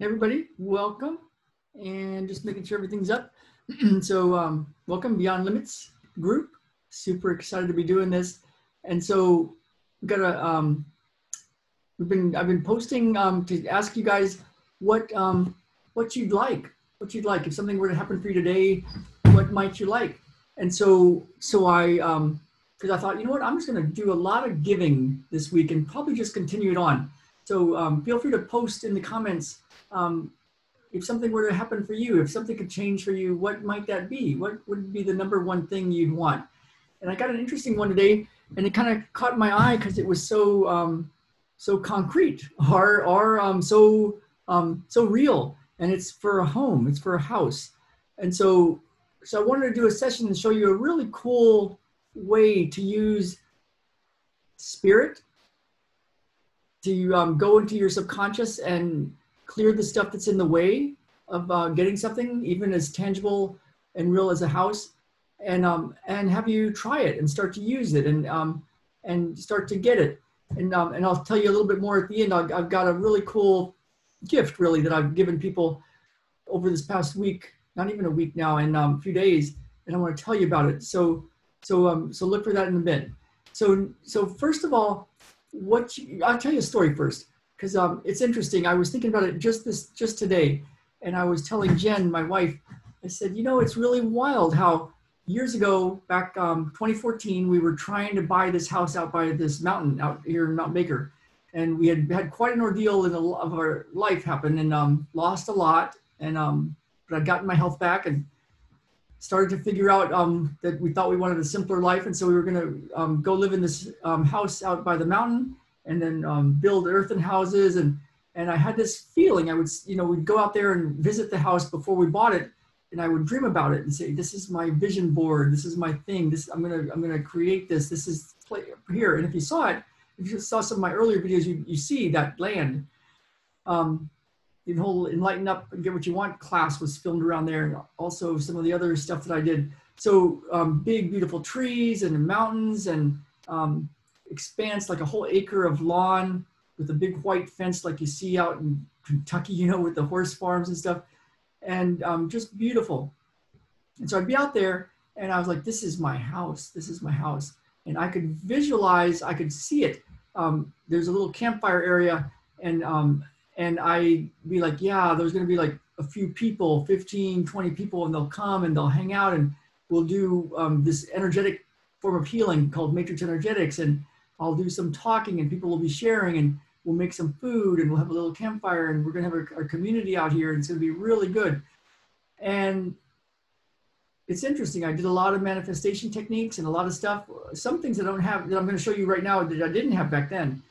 everybody, welcome. And just making sure everything's up. so um, welcome Beyond Limits group. Super excited to be doing this. And so we've got a, um, we've been, I've been posting um, to ask you guys what, um, what you'd like, what you'd like. If something were to happen for you today, what might you like? And so, so I, um, because I thought, you know what, I'm just going to do a lot of giving this week and probably just continue it on. So um, feel free to post in the comments um, if something were to happen for you, if something could change for you, what might that be? What would be the number one thing you'd want? And I got an interesting one today, and it kind of caught my eye because it was so um, so concrete or or um, so um, so real, and it's for a home, it's for a house, and so so I wanted to do a session and show you a really cool way to use spirit to um, go into your subconscious and clear the stuff that's in the way of uh, getting something, even as tangible and real as a house, and um, and have you try it and start to use it and um, and start to get it. And um, and I'll tell you a little bit more at the end. I've, I've got a really cool gift, really, that I've given people over this past week, not even a week now, in um, a few days, and I want to tell you about it. So so um, so look for that in a bit. So so first of all, what you, I'll tell you a story first because um, it's interesting. I was thinking about it just this just today, and I was telling Jen, my wife, I said, you know, it's really wild how years ago, back um, 2014, we were trying to buy this house out by this mountain out here in Mount Baker, and we had had quite an ordeal in the, of our life happen, and um, lost a lot, and um, but I'd gotten my health back and started to figure out um, that we thought we wanted a simpler life, and so we were going to um, go live in this um, house out by the mountain and then um, build earthen houses and and I had this feeling I would you know we'd go out there and visit the house before we bought it and I would dream about it and say this is my vision board this is my thing this I'm gonna I'm gonna create this this is here. And if you saw it if you saw some of my earlier videos you, you see that land. Um, the whole enlighten up and get what you want class was filmed around there and also some of the other stuff that I did so um, big beautiful trees and mountains and um, expanse, like a whole acre of lawn with a big white fence like you see out in Kentucky, you know, with the horse farms and stuff. And um, just beautiful. And so I'd be out there and I was like, this is my house. This is my house. And I could visualize, I could see it. Um, there's a little campfire area and um, and I'd be like, yeah, there's going to be like a few people, 15, 20 people, and they'll come and they'll hang out and we'll do um, this energetic form of healing called matrix energetics. And I'll do some talking and people will be sharing and we'll make some food and we'll have a little campfire and we're going to have our, community out here and it's going to be really good. And it's interesting. I did a lot of manifestation techniques and a lot of stuff. Some things I don't have that I'm going to show you right now that I didn't have back then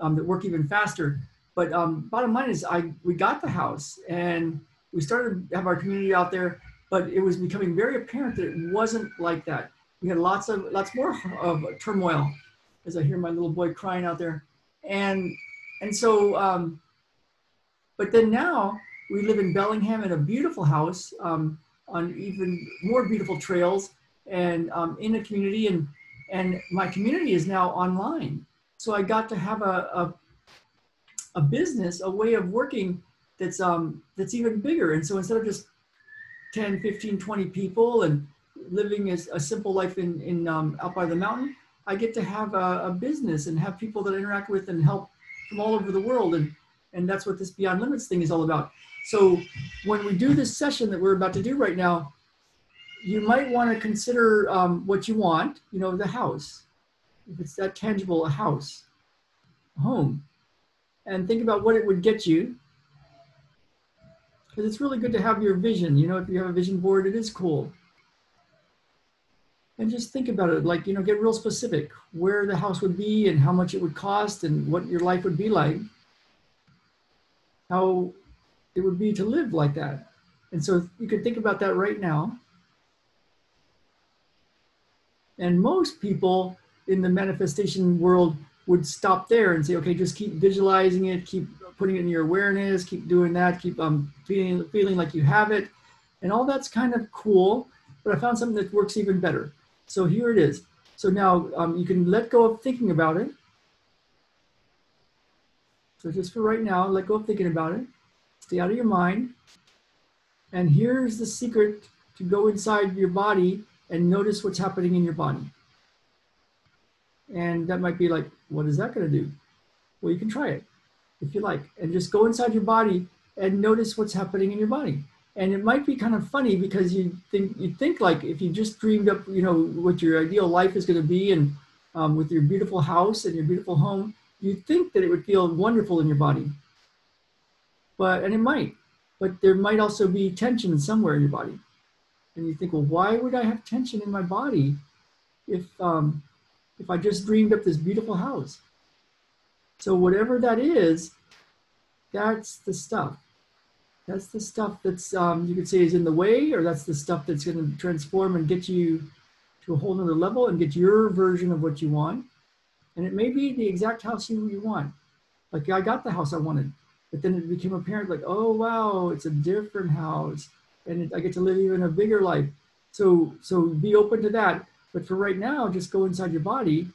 um, that work even faster. But um, bottom line is, I we got the house and we started to have our community out there, but it was becoming very apparent that it wasn't like that. We had lots of lots more of turmoil as I hear my little boy crying out there. And, and so, um, but then now we live in Bellingham in a beautiful house um, on even more beautiful trails and um, in a community and, and my community is now online. So I got to have a, a, a business, a way of working that's, um, that's even bigger. And so instead of just 10, 15, 20 people and living as a simple life in, in um, out by the mountain, I get to have a, a, business and have people that I interact with and help from all over the world. And, and that's what this Beyond Limits thing is all about. So when we do this session that we're about to do right now, you might want to consider um, what you want, you know, the house. If it's that tangible, a house, home. And think about what it would get you. Because it's really good to have your vision. You know, if you have a vision board, it is cool and just think about it like you know get real specific where the house would be and how much it would cost and what your life would be like how it would be to live like that and so you can think about that right now and most people in the manifestation world would stop there and say okay just keep visualizing it keep putting it in your awareness keep doing that keep um, feeling feeling like you have it and all that's kind of cool but i found something that works even better so here it is. So now um, you can let go of thinking about it. So just for right now, let go of thinking about it. Stay out of your mind. And here's the secret to go inside your body and notice what's happening in your body. And that might be like, what is that going to do? Well, you can try it if you like, and just go inside your body and notice what's happening in your body. And it might be kind of funny because you think you think like if you just dreamed up, you know, what your ideal life is going to be, and um, with your beautiful house and your beautiful home, you'd think that it would feel wonderful in your body. But and it might, but there might also be tension somewhere in your body, and you think, well, why would I have tension in my body if um, if I just dreamed up this beautiful house? So whatever that is, that's the stuff. That's the stuff that's um, you could say is in the way, or that's the stuff that's going to transform and get you to a whole nother level and get your version of what you want. And it may be the exact house you, you want. Like I got the house I wanted, but then it became apparent like, oh wow, it's a different house, and it, I get to live even a bigger life. So so be open to that. But for right now, just go inside your body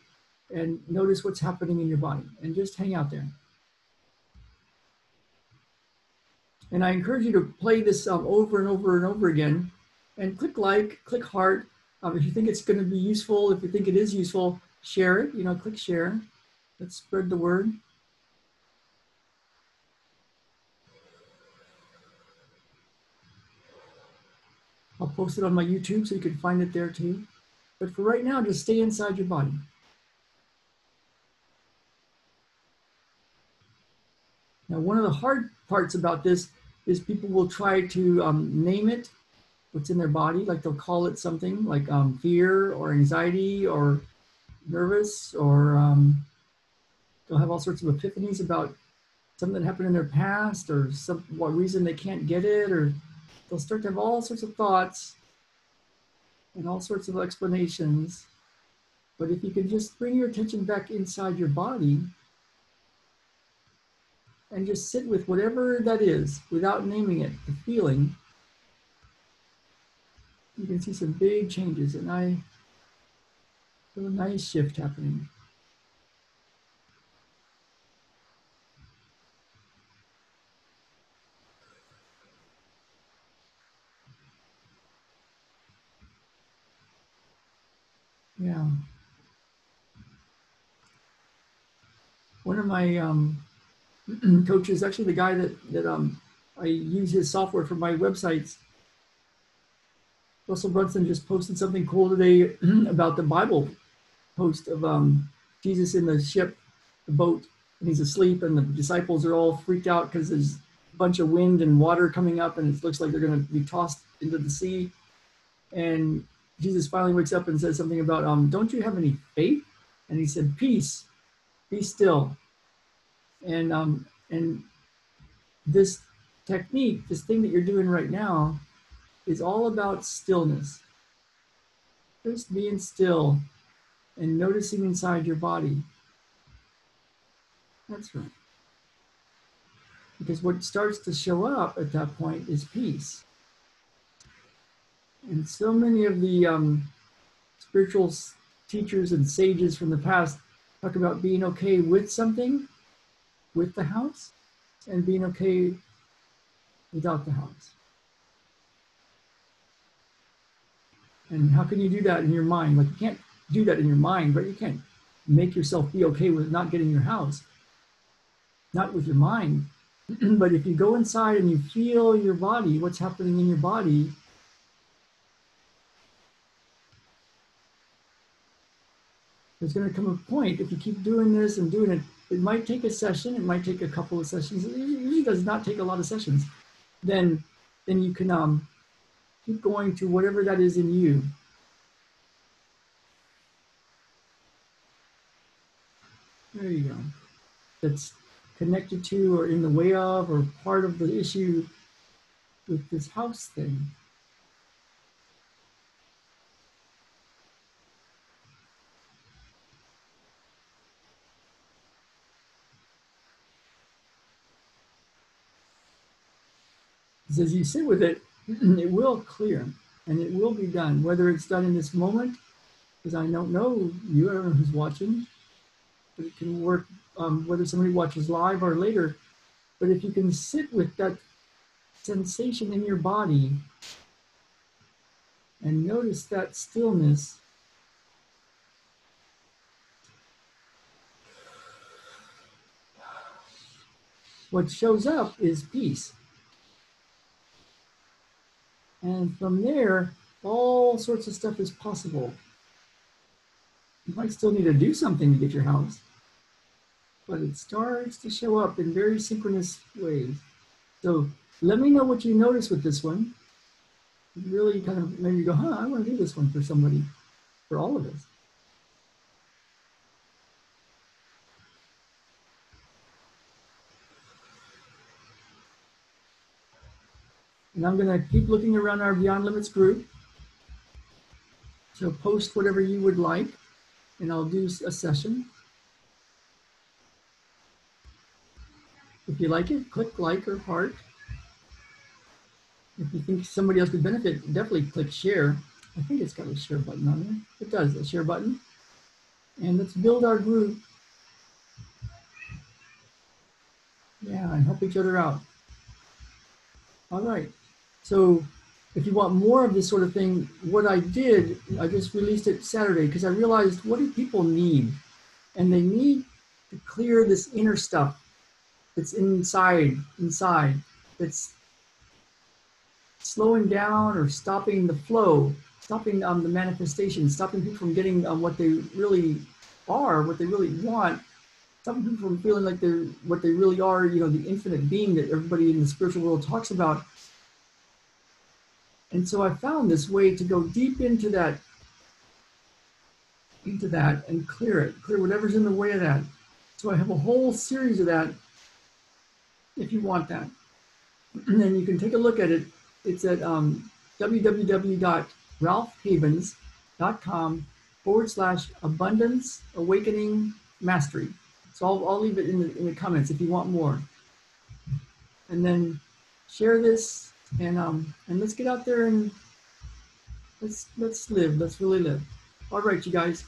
and notice what's happening in your body and just hang out there. And I encourage you to play this um, over and over and over again and click like, click heart. Um, if you think it's going to be useful, if you think it is useful, share it, you know, click share. Let's spread the word. I'll post it on my YouTube so you can find it there too. But for right now, just stay inside your body. Now, one of the hard parts about this is people will try to um, name it, what's in their body, like they'll call it something like um, fear or anxiety or nervous, or um, they'll have all sorts of epiphanies about something that happened in their past or some what reason they can't get it, or they'll start to have all sorts of thoughts and all sorts of explanations. But if you can just bring your attention back inside your body and just sit with whatever that is without naming it, the feeling, you can see some big changes and I feel a nice shift happening. Yeah. One of my um, coach is actually the guy that that um, I use his software for my websites. Russell Brunson just posted something cool today about the Bible post of um, Jesus in the ship, the boat, and he's asleep, and the disciples are all freaked out because there's a bunch of wind and water coming up, and it looks like they're going to be tossed into the sea. And Jesus finally wakes up and says something about, um, "Don't you have any faith?" And he said, "Peace, be still." and um, and this technique, this thing that you're doing right now, is all about stillness. Just being still and noticing inside your body. That's right. Because what starts to show up at that point is peace. And so many of the um, spiritual teachers and sages from the past talk about being okay with something with the house and being okay without the house. And how can you do that in your mind? Like you can't do that in your mind, but you can't make yourself be okay with not getting your house. Not with your mind. but if you go inside and you feel your body, what's happening in your body, there's going to come a point if you keep doing this and doing it it might take a session, it might take a couple of sessions. It usually does not take a lot of sessions. Then, then you can um, keep going to whatever that is in you. There you go. That's connected to or in the way of or part of the issue with this house thing. As you sit with it, it will clear and it will be done. Whether it's done in this moment, because I don't know you, I don't know who's watching, but it can work um, whether somebody watches live or later. But if you can sit with that sensation in your body and notice that stillness, what shows up is peace. And from there, all sorts of stuff is possible. You might still need to do something to get your house, but it starts to show up in very synchronous ways. So let me know what you notice with this one. Really kind of maybe go, huh, I want to do this one for somebody, for all of us. And I'm going to keep looking around our Beyond Limits group. So post whatever you would like, and I'll do a session. If you like it, click like or heart. If you think somebody else could benefit, definitely click share. I think it's got a share button on there. It does, a share button. And let's build our group. Yeah, and help each other out. All right. So if you want more of this sort of thing, what I did, I just released it Saturday because I realized what do people need? And they need to clear this inner stuff that's inside, inside, that's slowing down or stopping the flow, stopping um, the manifestation, stopping people from getting um, what they really are, what they really want, stopping people from feeling like they're what they really are, you know, the infinite being that everybody in the spiritual world talks about and so I found this way to go deep into that, into that and clear it, clear whatever's in the way of that. So I have a whole series of that if you want that. And then you can take a look at it. It's at um, www.ralphhavens.com forward slash abundance awakening mastery. So I'll, I'll leave it in the, in the comments if you want more. And then share this and um and let's get out there and let's let's live. Let's really live. All right you guys